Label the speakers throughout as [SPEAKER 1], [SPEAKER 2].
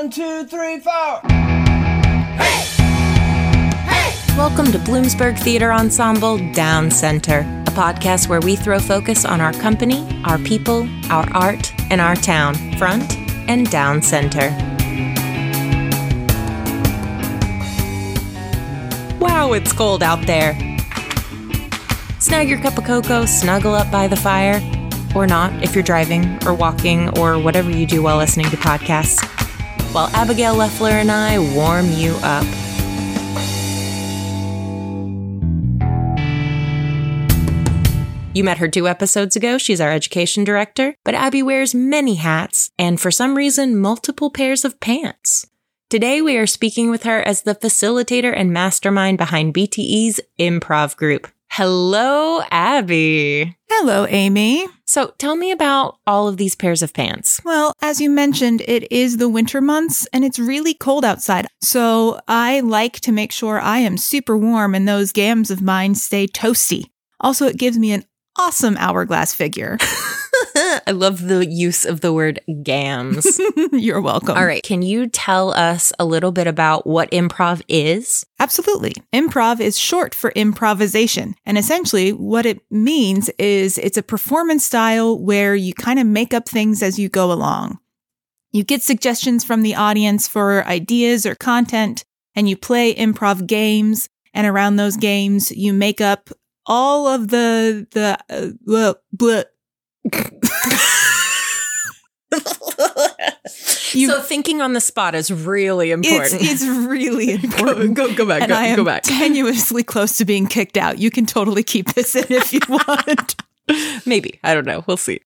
[SPEAKER 1] One, two, three, four.
[SPEAKER 2] Welcome to Bloomsburg Theater Ensemble Down Center, a podcast where we throw focus on our company, our people, our art, and our town, front and down center. Wow, it's cold out there. Snag your cup of cocoa, snuggle up by the fire, or not if you're driving or walking or whatever you do while listening to podcasts, while Abigail Leffler and I warm you up. You met her two episodes ago. She's our education director, but Abby wears many hats and for some reason, multiple pairs of pants. Today, we are speaking with her as the facilitator and mastermind behind BTE's improv group. Hello, Abby.
[SPEAKER 3] Hello, Amy.
[SPEAKER 2] So tell me about all of these pairs of pants.
[SPEAKER 3] Well, as you mentioned, it is the winter months and it's really cold outside. So I like to make sure I am super warm and those gams of mine stay toasty. Also, it gives me an awesome hourglass figure.
[SPEAKER 2] I love the use of the word gams.
[SPEAKER 3] You're welcome.
[SPEAKER 2] All right. Can you tell us a little bit about what improv is?
[SPEAKER 3] Absolutely. Improv is short for improvisation. And essentially, what it means is it's a performance style where you kind of make up things as you go along. You get suggestions from the audience for ideas or content, and you play improv games. And around those games, you make up all of the the uh, blah, blah. You-
[SPEAKER 2] so thinking on the spot is really important.
[SPEAKER 3] It's, it's really important.
[SPEAKER 2] go, go back.
[SPEAKER 3] and I am tenuously close to being kicked out. You can totally keep this in if you want.
[SPEAKER 2] Maybe. I don't know. We'll see.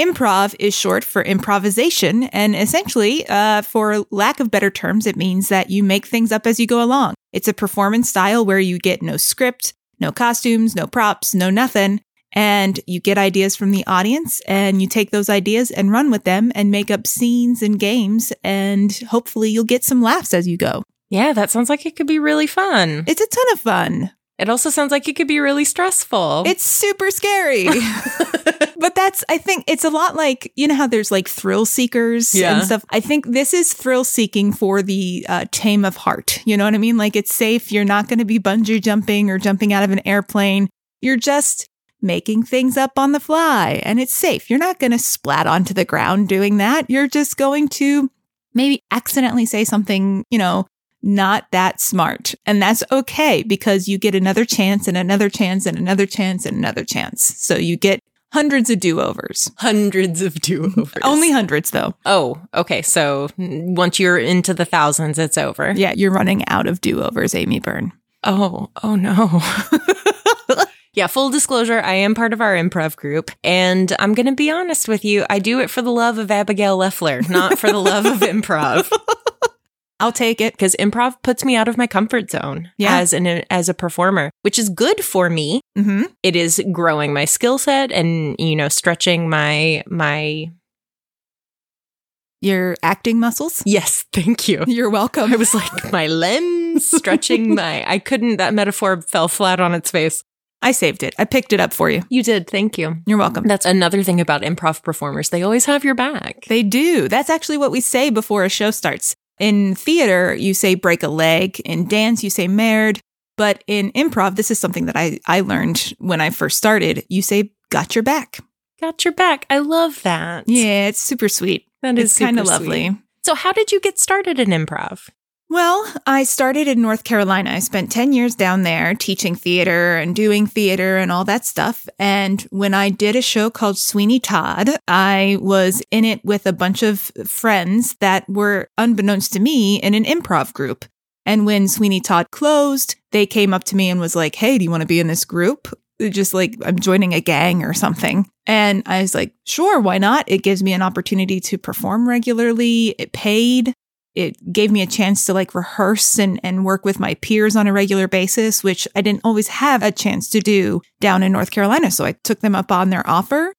[SPEAKER 3] Improv is short for improvisation, and essentially, uh, for lack of better terms, it means that you make things up as you go along. It's a performance style where you get no script, no costumes, no props, no nothing, and you get ideas from the audience, and you take those ideas and run with them and make up scenes and games, and hopefully, you'll get some laughs as you go.
[SPEAKER 2] Yeah, that sounds like it could be really fun.
[SPEAKER 3] It's a ton of fun.
[SPEAKER 2] It also sounds like it could be really stressful.
[SPEAKER 3] It's super scary. but that's, I think it's a lot like, you know how there's like thrill seekers
[SPEAKER 2] Yeah.
[SPEAKER 3] and stuff. I think this is thrill seeking for the uh, tame of heart. You know what I mean? Like it's safe. You're not going to be bungee jumping or jumping out of an airplane. You're just making things up on the fly and it's safe. You're not going to splat onto the ground doing that. You're just going to maybe accidentally say something, you know, not that smart. And that's okay because you get another chance and another chance and another chance and another chance. So you get hundreds of do overs.
[SPEAKER 2] hundreds of do-overs.
[SPEAKER 3] Only hundreds though.
[SPEAKER 2] Oh, okay. So once you're into the thousands, it's over.
[SPEAKER 3] Yeah, you're running out of do overs, Amy Byrne.
[SPEAKER 2] Oh, oh no. yeah, full disclosure, I am part of our improv group. And I'm going to be honest with you. I do it for the love of Abigail Leffler, not for the love of improv.
[SPEAKER 3] I'll take it.
[SPEAKER 2] Because improv puts me out of my comfort zone
[SPEAKER 3] Yeah.
[SPEAKER 2] as an as a performer, which is good for me.
[SPEAKER 3] hmm
[SPEAKER 2] It is growing my skill set and you know stretching my my
[SPEAKER 3] Your acting muscles.
[SPEAKER 2] yes, thank you.
[SPEAKER 3] You're welcome.
[SPEAKER 2] I was like my limbs stretching my I couldn't that metaphor fell flat on its face.
[SPEAKER 3] I saved it. I picked it up for you.
[SPEAKER 2] You did, thank you.
[SPEAKER 3] You're welcome.
[SPEAKER 2] That's another thing about improv performers. They always have your back.
[SPEAKER 3] They do. That's actually what we say before a show starts. In theater, you say break a leg. In dance, you say merde. But in improv, this is something that I, I learned when I first started. You say got your back.
[SPEAKER 2] Got your back. I love that.
[SPEAKER 3] Yeah, it's super sweet.
[SPEAKER 2] That is
[SPEAKER 3] kind of lovely.
[SPEAKER 2] So how did you get started in improv?
[SPEAKER 3] Well, I started in North Carolina. I spent 10 years down there teaching theater and doing theater and all that stuff. And when I did a show called Sweeney Todd, I was in it with a bunch of friends that were, unbeknownst to me, in an improv group. And when Sweeney Todd closed, they came up to me and was like, Hey, do you want to be in this group? Just like I'm joining a gang or something. And I was like, Sure, why not? It gives me an opportunity to perform regularly. It paid it gave me a chance to like rehearse and, and work with my peers on a regular basis, which I didn't always have a chance to do down in North Carolina. So I took them up on their offer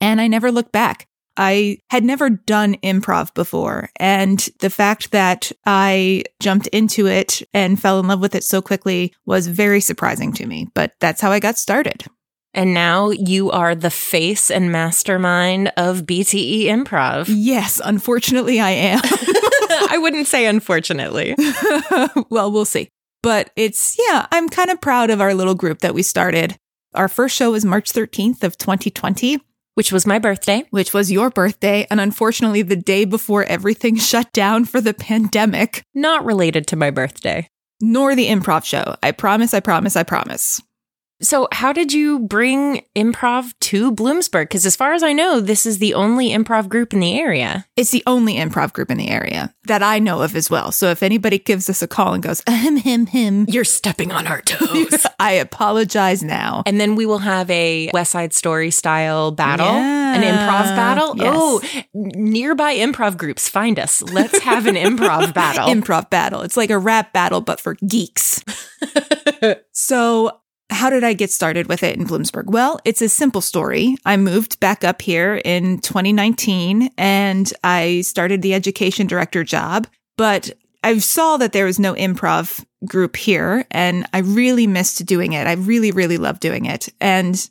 [SPEAKER 3] and I never looked back. I had never done improv before. And the fact that I jumped into it and fell in love with it so quickly was very surprising to me. But that's how I got started.
[SPEAKER 2] And now you are the face and mastermind of BTE Improv.
[SPEAKER 3] Yes, unfortunately, I am.
[SPEAKER 2] I wouldn't say unfortunately.
[SPEAKER 3] well, we'll see. But it's, yeah, I'm kind of proud of our little group that we started. Our first show was March 13th of 2020,
[SPEAKER 2] Which was my birthday.
[SPEAKER 3] which was your birthday. And unfortunately, the day before everything shut down for the pandemic,
[SPEAKER 2] Not related to my birthday.
[SPEAKER 3] nor the improv show. I promise, I promise, I promise.
[SPEAKER 2] So, how did you bring improv to Bloomsburg? Because, as far as I know, this is the only improv group in the area.
[SPEAKER 3] It's the only improv group in the area that I know of as well. So if anybody gives us a call and goes, him, him, him,
[SPEAKER 2] You're stepping on our toes.
[SPEAKER 3] I apologize now.
[SPEAKER 2] and then we will have a West Side Story style battle,
[SPEAKER 3] Yeah.
[SPEAKER 2] an improv battle.
[SPEAKER 3] Yes.
[SPEAKER 2] Oh, nearby improv groups, find us. Let's have an improv battle.
[SPEAKER 3] Improv battle. It's like a rap battle, but for geeks. so how did I get started with it in Bloomsburg? Well, it's a simple story. I moved back up here in 2019 and I started the education director job, but I saw that there was no improv group here and I really missed doing it. I really, really love doing it. And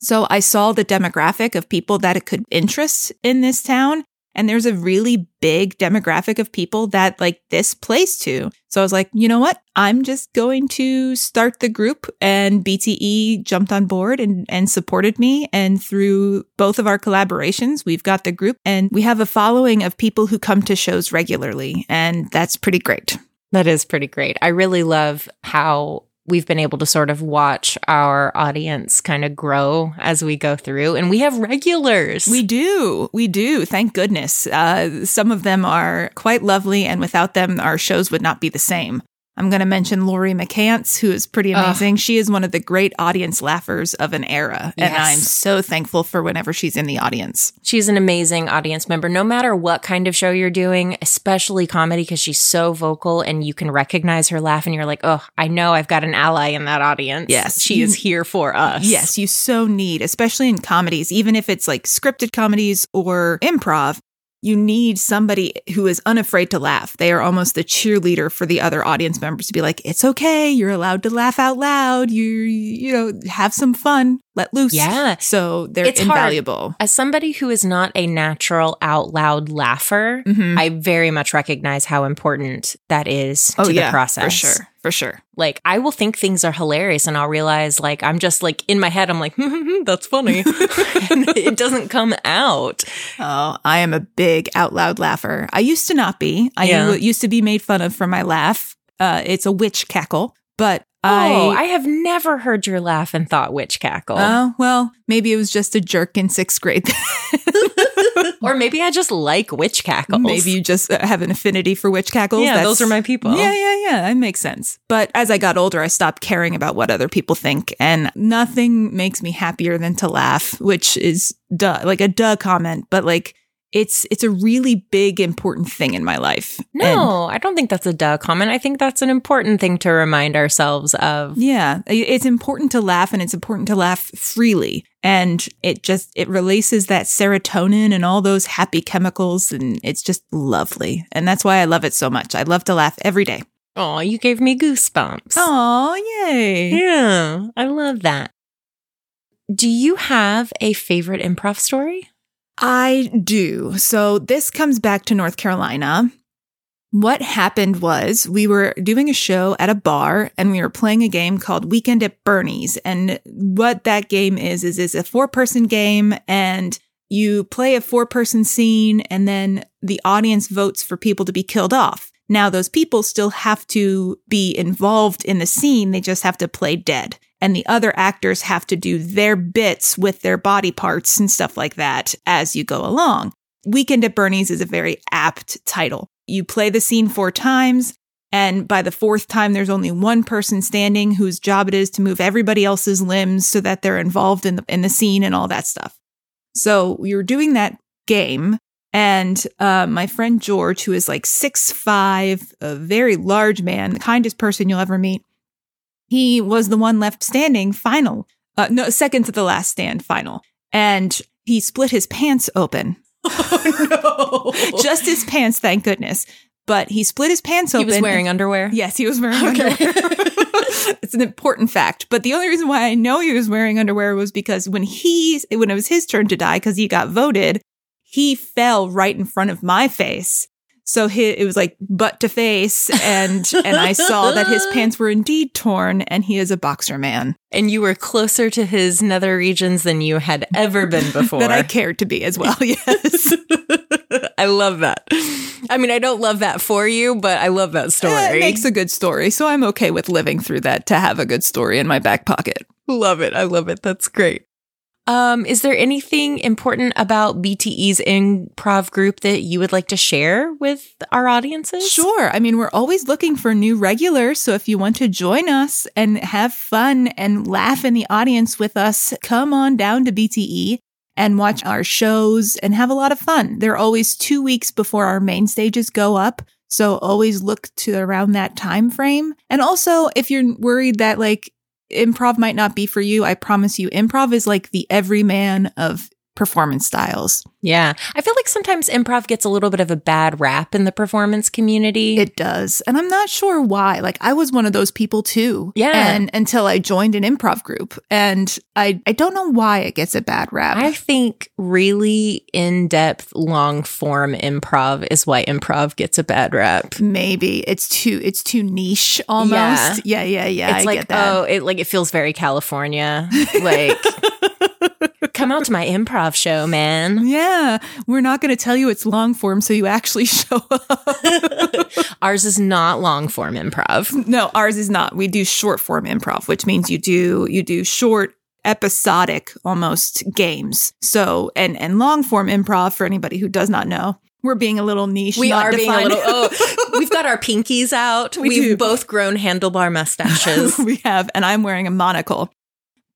[SPEAKER 3] so I saw the demographic of people that it could interest in this town. And there's a really big demographic of people that like this place to. So I was like, you know what? I'm just going to start the group and BTE jumped on board and, and supported me. And through both of our collaborations, we've got the group and we have a following of people who come to shows regularly. And that's pretty great.
[SPEAKER 2] That is pretty great. I really love how we've been able to sort of watch our audience kind of grow as we go through, and we have regulars.
[SPEAKER 3] We do. We do. Thank goodness. Uh, some of them are quite lovely, and without them, our shows would not be the same. I'm going to mention Lori McCants, who is pretty
[SPEAKER 2] Ugh.
[SPEAKER 3] amazing. She is one of the great audience laughers of an era. And I'm so thankful for whenever she's in the audience.
[SPEAKER 2] She's an amazing audience member, no matter what kind of show you're doing, especially comedy, because she's so vocal and you can recognize her laugh, and you're like, oh, I know I've got an ally in that audience.
[SPEAKER 3] Yes.
[SPEAKER 2] she is here for us.
[SPEAKER 3] Yes, you so need, especially in comedies, even if it's like scripted comedies or improv, you need somebody who is unafraid to laugh. They are almost the cheerleader for the other audience members to be like, it's okay. You're allowed to laugh out loud. You, you know, have some fun, let loose.
[SPEAKER 2] Yeah.
[SPEAKER 3] So they're
[SPEAKER 2] It's hard.
[SPEAKER 3] invaluable.
[SPEAKER 2] As somebody who is not a natural out loud laugher,
[SPEAKER 3] Mhm.
[SPEAKER 2] I very much recognize how important that is
[SPEAKER 3] Oh,
[SPEAKER 2] to
[SPEAKER 3] yeah,
[SPEAKER 2] the process.
[SPEAKER 3] for sure. For sure.
[SPEAKER 2] Like I will think things are hilarious and I'll realize like I'm just like in my head I'm like that's funny. and it doesn't come out.
[SPEAKER 3] Oh, I am a big out loud laugher. I used to not be. I
[SPEAKER 2] Yeah.
[SPEAKER 3] used to be made fun of for my laugh. Uh, it's a witch cackle, but
[SPEAKER 2] oh,
[SPEAKER 3] I
[SPEAKER 2] I have never heard your laugh and thought witch cackle.
[SPEAKER 3] Oh, well, maybe it was just a jerk in sixth grade.
[SPEAKER 2] or maybe I just like witch cackles.
[SPEAKER 3] maybe you just uh, have an affinity for witch cackles.
[SPEAKER 2] Yeah,
[SPEAKER 3] That's-
[SPEAKER 2] those are my people.
[SPEAKER 3] Yeah, yeah, yeah. That makes sense. But as I got older, I stopped caring about what other people think. And nothing makes me happier than to laugh, which is duh, like a duh comment, but like it's it's a really big important thing in my life. And-
[SPEAKER 2] No, I don't think that's a duh comment. I think that's an important thing to remind ourselves of.
[SPEAKER 3] Yeah, it's important to laugh and it's important to laugh freely. And it just it releases that serotonin and all those happy chemicals and it's just lovely. And that's why I love it so much. I love to laugh every day.
[SPEAKER 2] Oh, you gave me goosebumps.
[SPEAKER 3] Oh, yay.
[SPEAKER 2] Yeah, I love that. Do you have a favorite improv story?
[SPEAKER 3] I do. So this comes back to North Carolina. What happened was we were doing a show at a bar and we were playing a game called Weekend at Bernie's. And what that game is, is, is a four person game and you play a four person scene and then the audience votes for people to be killed off. Now those people still have to be involved in the scene. They just have to play dead and the other actors have to do their bits with their body parts and stuff like that as you go along. Weekend at Bernie's is a very apt title. You play the scene four times, and by the fourth time, there's only one person standing whose job it is to move everybody else's limbs so that they're involved in the, in the scene and all that stuff. So you're doing that game, and uh, my friend George, who is like six five, a very large man, the kindest person you'll ever meet, he was the one left standing final. Uh, no, second to the last stand final. And he split his pants open.
[SPEAKER 2] Oh no!
[SPEAKER 3] Just his pants, thank goodness. But he split his pants open.
[SPEAKER 2] he was wearing underwear.
[SPEAKER 3] Yes, he was wearing
[SPEAKER 2] Okay.
[SPEAKER 3] underwear. it's an important fact. But the only reason why I know he was wearing underwear was because when he, when it was his turn to die, because he got voted, he fell right in front of my face. So he, it was like butt to face, and and I saw that his pants were indeed torn, and he is a boxer man.
[SPEAKER 2] And you were closer to his nether regions than you had ever been before.
[SPEAKER 3] that I cared to be as well. Yes,
[SPEAKER 2] I love that. I mean, I don't love that for you, but I love that uh, story.
[SPEAKER 3] it makes a good story. So I'm okay with living through that to have a good story in my back pocket.
[SPEAKER 2] love it. I love it. That's great. Um, is there anything important about BTE's improv group that you would like to share with our audiences?
[SPEAKER 3] Sure. I mean, we're always looking for new regulars. So if you want to join us and have fun and laugh in the audience with us, come on down to BTE and watch our shows and have a lot of fun. They're always two weeks before our main stages go up. So always look to around that time frame. And also, if you're worried that like improv might not be for you, I promise you, improv is like the everyman of performance styles.
[SPEAKER 2] Yeah. I feel like sometimes improv gets a little bit of a bad rap in the performance community.
[SPEAKER 3] It does. And I'm not sure why. Like I was one of those people too.
[SPEAKER 2] Yeah.
[SPEAKER 3] And until I joined an improv group. And I I don't know why it gets a bad rap.
[SPEAKER 2] I think really in depth, long form improv is why improv gets a bad rap.
[SPEAKER 3] Maybe it's too it's too niche almost. Yeah, yeah, yeah.
[SPEAKER 2] it's
[SPEAKER 3] I
[SPEAKER 2] like
[SPEAKER 3] get that.
[SPEAKER 2] oh, it like it feels very California. Like come out to my improv show, man.
[SPEAKER 3] yeah, we're not going to tell you it's long form, so you actually show up.
[SPEAKER 2] Ours is not long form improv.
[SPEAKER 3] no, ours is not. We do short form improv, which means you do you do short episodic almost games. So and and long form improv for anybody who does not know. We're being a little niche.
[SPEAKER 2] We are being a little. Oh, we've got our pinkies out.
[SPEAKER 3] We
[SPEAKER 2] have both grown handlebar mustaches.
[SPEAKER 3] we have, and I'm wearing a monocle.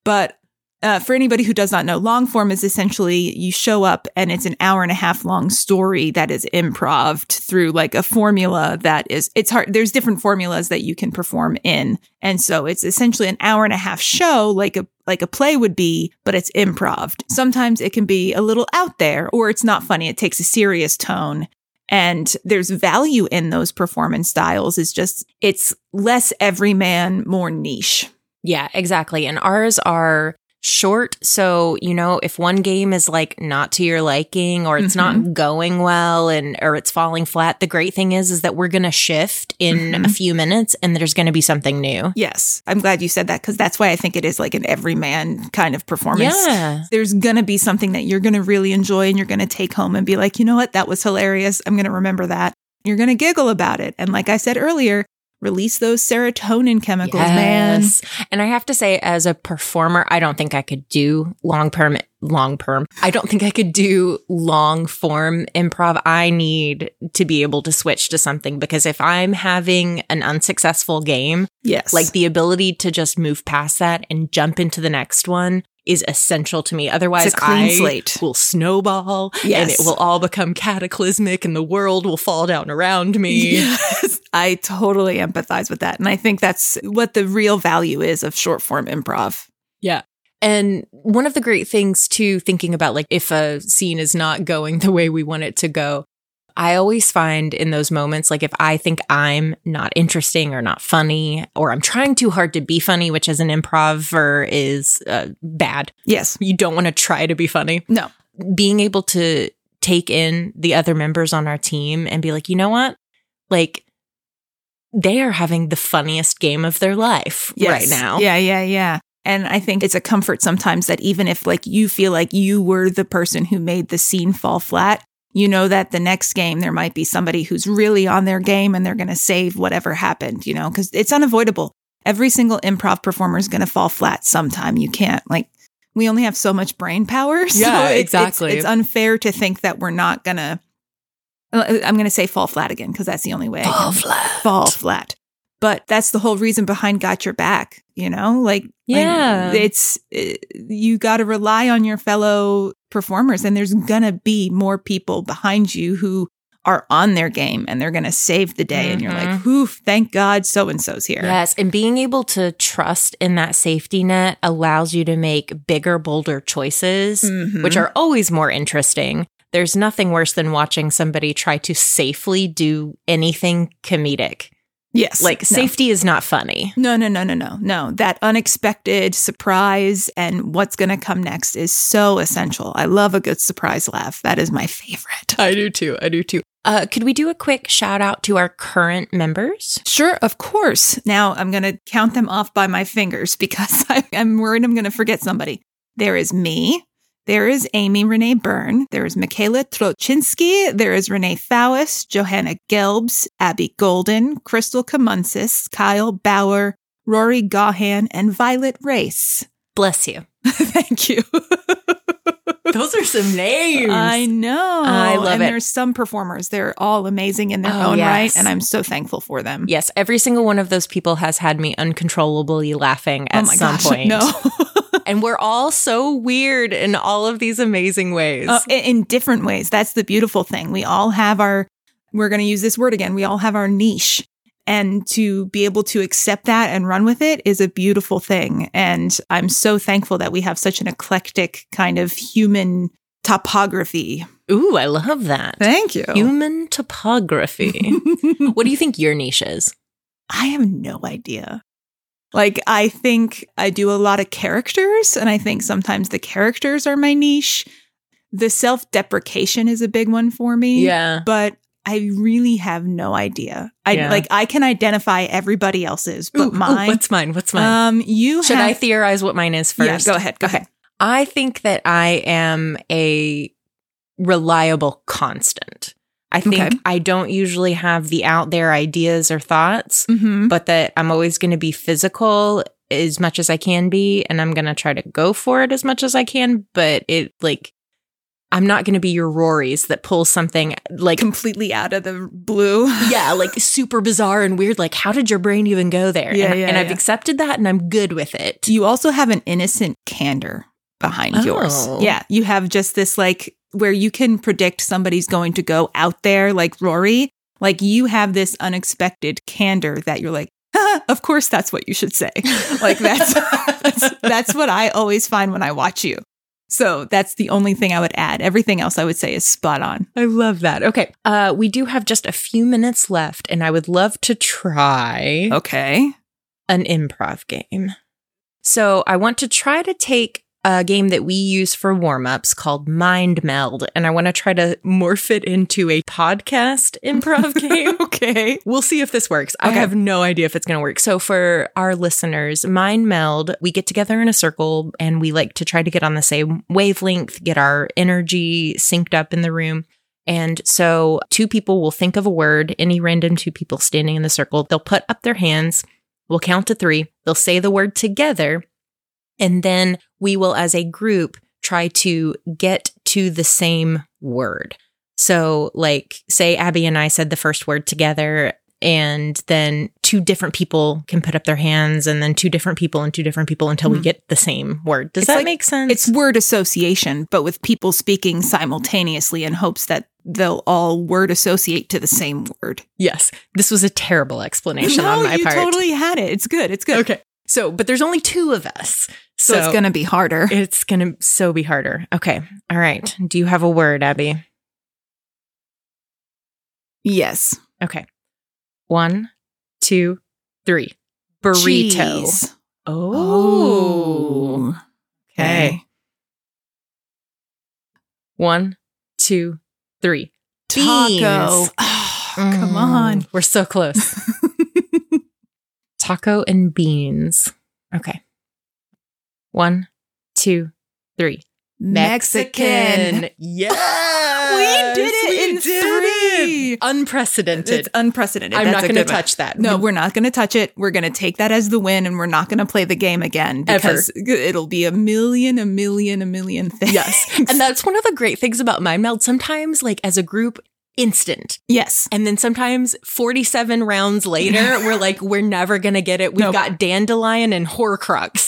[SPEAKER 3] But uh, for anybody who does not know, long form is essentially you show up and it's an hour and a half long story that is improv through like a formula that is, it's hard. There's different formulas that you can perform in. And so it's essentially an hour and a half show like a, like a play would be, but it's improv. Sometimes it can be a little out there or it's not funny. It takes a serious tone and there's value in those performance styles. It's just, it's less everyman, more niche.
[SPEAKER 2] Yeah, exactly. And ours are short. So, you know, if one game is like not to your liking or it's not going well and or it's falling flat, the great thing is is that we're going to shift in
[SPEAKER 3] Mhm.
[SPEAKER 2] a few minutes and there's going to be something new.
[SPEAKER 3] Yes. I'm glad you said that because that's why I think it is like an everyman kind of performance.
[SPEAKER 2] Yeah.
[SPEAKER 3] There's going to be something that you're going to really enjoy and you're going to take home and be like, you know what? That was hilarious. I'm going to remember that. You're going to giggle about it. And like I said earlier, release those serotonin chemicals, man.
[SPEAKER 2] And I have to say, as a performer, I don't think I could do long perm, long perm. I don't think I could do long form improv. I need to be able to switch to something because if I'm having an unsuccessful game,
[SPEAKER 3] Yes.
[SPEAKER 2] like the ability to just move past that and jump into the next one is essential to me. Otherwise,
[SPEAKER 3] It's a clean
[SPEAKER 2] I
[SPEAKER 3] slate.
[SPEAKER 2] will snowball and it will all become cataclysmic and the world will fall down around me.
[SPEAKER 3] Yes, I totally empathize with that. And I think that's what the real value is of short form improv.
[SPEAKER 2] Yeah. And one of the great things too, thinking about like if a scene is not going the way we want it to go, I always find in those moments, like if I think I'm not interesting or not funny, or I'm trying too hard to be funny, which as an improver is uh, bad.
[SPEAKER 3] Yes.
[SPEAKER 2] You don't want to try to be funny.
[SPEAKER 3] No.
[SPEAKER 2] Being able to take in the other members on our team and be like, you know what? Like, they are having the funniest game of their life right now.
[SPEAKER 3] Yeah, yeah, yeah. And I think it's a comfort sometimes that even if like you feel like you were the person who made the scene fall flat, you know that the next game there might be somebody who's really on their game and they're going to save whatever happened, you know, because it's unavoidable. Every single improv performer is going to fall flat sometime. You can't like we only have so much brain power. So
[SPEAKER 2] Yeah,
[SPEAKER 3] it's- it's-
[SPEAKER 2] exactly.
[SPEAKER 3] It's, unfair to think that we're not going to uh, I'm going to say fall flat again because that's the only way can
[SPEAKER 2] flat.
[SPEAKER 3] fall flat. But that's the whole reason behind Got Your Back, you know? Like,
[SPEAKER 2] Yeah.
[SPEAKER 3] like, it's, uh, you got to rely on your fellow performers, and there's going to be more people behind you who are on their game and they're going to save the day. And you're like, whew, thank God so and so's here.
[SPEAKER 2] Yes. And being able to trust in that safety net allows you to make bigger, bolder choices,
[SPEAKER 3] Mhm.
[SPEAKER 2] which are always more interesting. There's nothing worse than watching somebody try to safely do anything comedic.
[SPEAKER 3] Yes.
[SPEAKER 2] Like
[SPEAKER 3] No.
[SPEAKER 2] safety is not funny.
[SPEAKER 3] No, no, no, no, no, no. That unexpected surprise and what's going to come next is so essential. I love a good surprise laugh. That is my favorite.
[SPEAKER 2] I do too. I do too. Uh, could we do a quick shout out to our current members?
[SPEAKER 3] Sure, of course. Now I'm going to count them off by my fingers because I, I'm worried I'm going to forget somebody. There is me. There is Amy Rene Byrne. There is Michaela Trochinsky. There is Renee Fowis, Johanna Gelbs, Abby Golden, Crystal Kamunsis, Kyle Bauer, Rory Gahan, and Violet Race.
[SPEAKER 2] Bless you.
[SPEAKER 3] Thank you.
[SPEAKER 2] Those are some names.
[SPEAKER 3] I know.
[SPEAKER 2] I love
[SPEAKER 3] and
[SPEAKER 2] it.
[SPEAKER 3] there's some performers. They're all amazing in their
[SPEAKER 2] Oh,
[SPEAKER 3] own
[SPEAKER 2] yes.
[SPEAKER 3] right. And I'm so thankful for them.
[SPEAKER 2] yes, every single one of those people has had me uncontrollably laughing oh at
[SPEAKER 3] oh my
[SPEAKER 2] some
[SPEAKER 3] gosh.
[SPEAKER 2] point.
[SPEAKER 3] No.
[SPEAKER 2] And we're all so weird in all of these amazing ways.
[SPEAKER 3] Uh, in- in different ways. That's the beautiful thing. We all have our, we're going to use this word again. We all have our niche. And to be able to accept that and run with it is a beautiful thing. And I'm so thankful that we have such an eclectic kind of human topography.
[SPEAKER 2] Ooh, I love that.
[SPEAKER 3] Thank you.
[SPEAKER 2] Human topography. what do you think your niche is?
[SPEAKER 3] I have no idea. Like, I think I do a lot of characters, and I think sometimes the characters are my niche. The self deprecation is a big one for me.
[SPEAKER 2] Yeah.
[SPEAKER 3] But I really have no idea. I
[SPEAKER 2] Yeah.
[SPEAKER 3] like I can identify everybody else's, but
[SPEAKER 2] Ooh, ooh,
[SPEAKER 3] mine.
[SPEAKER 2] what's mine? What's mine?
[SPEAKER 3] um, you
[SPEAKER 2] Should
[SPEAKER 3] have,
[SPEAKER 2] I theorize what mine is first?
[SPEAKER 3] Yeah, go ahead. Go ahead.
[SPEAKER 2] I think that I am a reliable constant. I think
[SPEAKER 3] Okay.
[SPEAKER 2] I don't usually have the out there ideas or thoughts,
[SPEAKER 3] Mm-hmm.
[SPEAKER 2] but that I'm always going to be physical as much as I can be. And I'm going to try to go for it as much as I can. But it, like, I'm not going to be your Rory's that pulls something like,
[SPEAKER 3] Completely out of the blue.
[SPEAKER 2] yeah, like super bizarre and weird. Like, how did your brain even go there?
[SPEAKER 3] Yeah,
[SPEAKER 2] and
[SPEAKER 3] yeah,
[SPEAKER 2] and I've accepted that and I'm good with it.
[SPEAKER 3] You also have an innocent candor behind yours.
[SPEAKER 2] Oh.
[SPEAKER 3] Yeah, you have just this like where you can predict somebody's going to go out there, like Rory. Like you have this unexpected candor that you're like, "Haha, of course that's what you should say. like that's, that's that's what I always find when I watch you. So that's the only thing I would add. Everything else I would say is spot on.
[SPEAKER 2] I love that. Okay. Uh, we do have just a few minutes left, and I would love to try
[SPEAKER 3] Okay.
[SPEAKER 2] an improv game. So I want to try to take a game that we use for warm ups called Mind Meld, and I want to try to morph it into a podcast improv game.
[SPEAKER 3] okay.
[SPEAKER 2] We'll see if this works. I have no idea if it's going to work. So, for our listeners, Mind Meld, we get together in a circle and we like to try to get on the same wavelength, get our energy synced up in the room. And so, two people will think of a word, any random two people standing in the circle, they'll put up their hands, we'll count to three, they'll say the word together, and then we will, as a group, try to get to the same word. So, like, say Abby and I said the first word together, and then two different people can put up their hands, and then two different people and two different people until we
[SPEAKER 3] Mhm.
[SPEAKER 2] get the same word. Does
[SPEAKER 3] It's
[SPEAKER 2] that
[SPEAKER 3] like-
[SPEAKER 2] make sense?
[SPEAKER 3] It's word association, but with people speaking simultaneously in hopes that they'll all word associate to the same word.
[SPEAKER 2] yes. This was a terrible explanation
[SPEAKER 3] no,
[SPEAKER 2] on my
[SPEAKER 3] you
[SPEAKER 2] part.
[SPEAKER 3] totally had it. It's good. It's good.
[SPEAKER 2] Okay. So, but there's only two of us.
[SPEAKER 3] So, it's going to be harder.
[SPEAKER 2] It's going to so be harder. Okay. All right. Do you have a word, Abby?
[SPEAKER 3] yes.
[SPEAKER 2] Okay. One, two, three. Burrito. Oh.
[SPEAKER 3] Oh.
[SPEAKER 2] Okay. One, two, three.
[SPEAKER 3] Taco. Oh, come on.
[SPEAKER 2] Mm, We're so close. Taco and beans. Okay. One, two, three.
[SPEAKER 3] Mexican.
[SPEAKER 2] Yeah.
[SPEAKER 3] We did it in three.
[SPEAKER 2] Unprecedented.
[SPEAKER 3] It's unprecedented.
[SPEAKER 2] I'm
[SPEAKER 3] That's
[SPEAKER 2] not going to touch that.
[SPEAKER 3] No, we're not going to touch it. We're going to take that as the win and we're not going to play the game again
[SPEAKER 2] Ever.
[SPEAKER 3] because it'll be a million, a million, a million things.
[SPEAKER 2] Yes. And that's one of the great things about Mind Meld. Sometimes, like as a group, instant.
[SPEAKER 3] yes.
[SPEAKER 2] And then sometimes 47 rounds later, we're like, we're never going to get it. We've
[SPEAKER 3] Nope.
[SPEAKER 2] got Dandelion and Horcrux.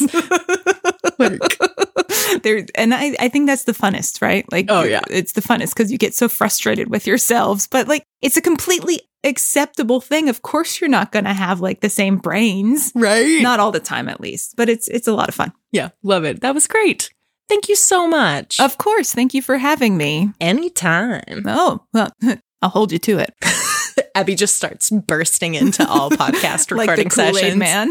[SPEAKER 3] there and I, I think that's the funnest, right? Like
[SPEAKER 2] Oh, yeah.
[SPEAKER 3] it's the funnest because you get so frustrated with yourselves. But like it's a completely acceptable thing. Of course you're not gonna have like the same brains.
[SPEAKER 2] right?
[SPEAKER 3] Not all the time at least. But it's it's a lot of fun.
[SPEAKER 2] yeah, love it. That was great. Thank you so much.
[SPEAKER 3] Of course. Thank you for having me.
[SPEAKER 2] Anytime.
[SPEAKER 3] Oh, well, I'll hold you to it.
[SPEAKER 2] Abby just starts bursting into all podcast
[SPEAKER 3] like the
[SPEAKER 2] recording sessions.
[SPEAKER 3] man.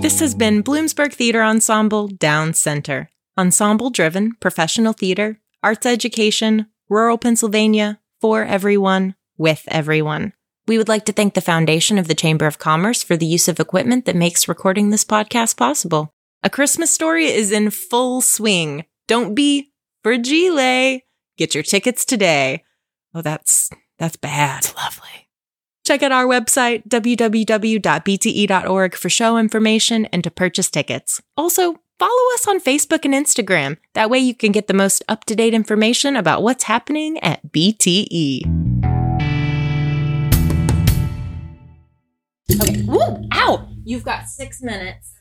[SPEAKER 2] This has been Bloomsburg Theater Ensemble Down Center. Ensemble driven, professional theater, arts education, rural Pennsylvania, for everyone, with everyone. We would like to thank the Foundation of the Chamber of Commerce for the use of equipment that makes recording this podcast possible. A Christmas Story is in full swing. Don't be fragile. Get your tickets today. Oh, that's that's bad.
[SPEAKER 3] Lovely.
[SPEAKER 2] Check out our website, www.bte.org, for show information and to purchase tickets. Also, follow us on Facebook and Instagram. That way you can get the most up to date information about what's happening at BTE. Okay. Woo! Ow! You've got six minutes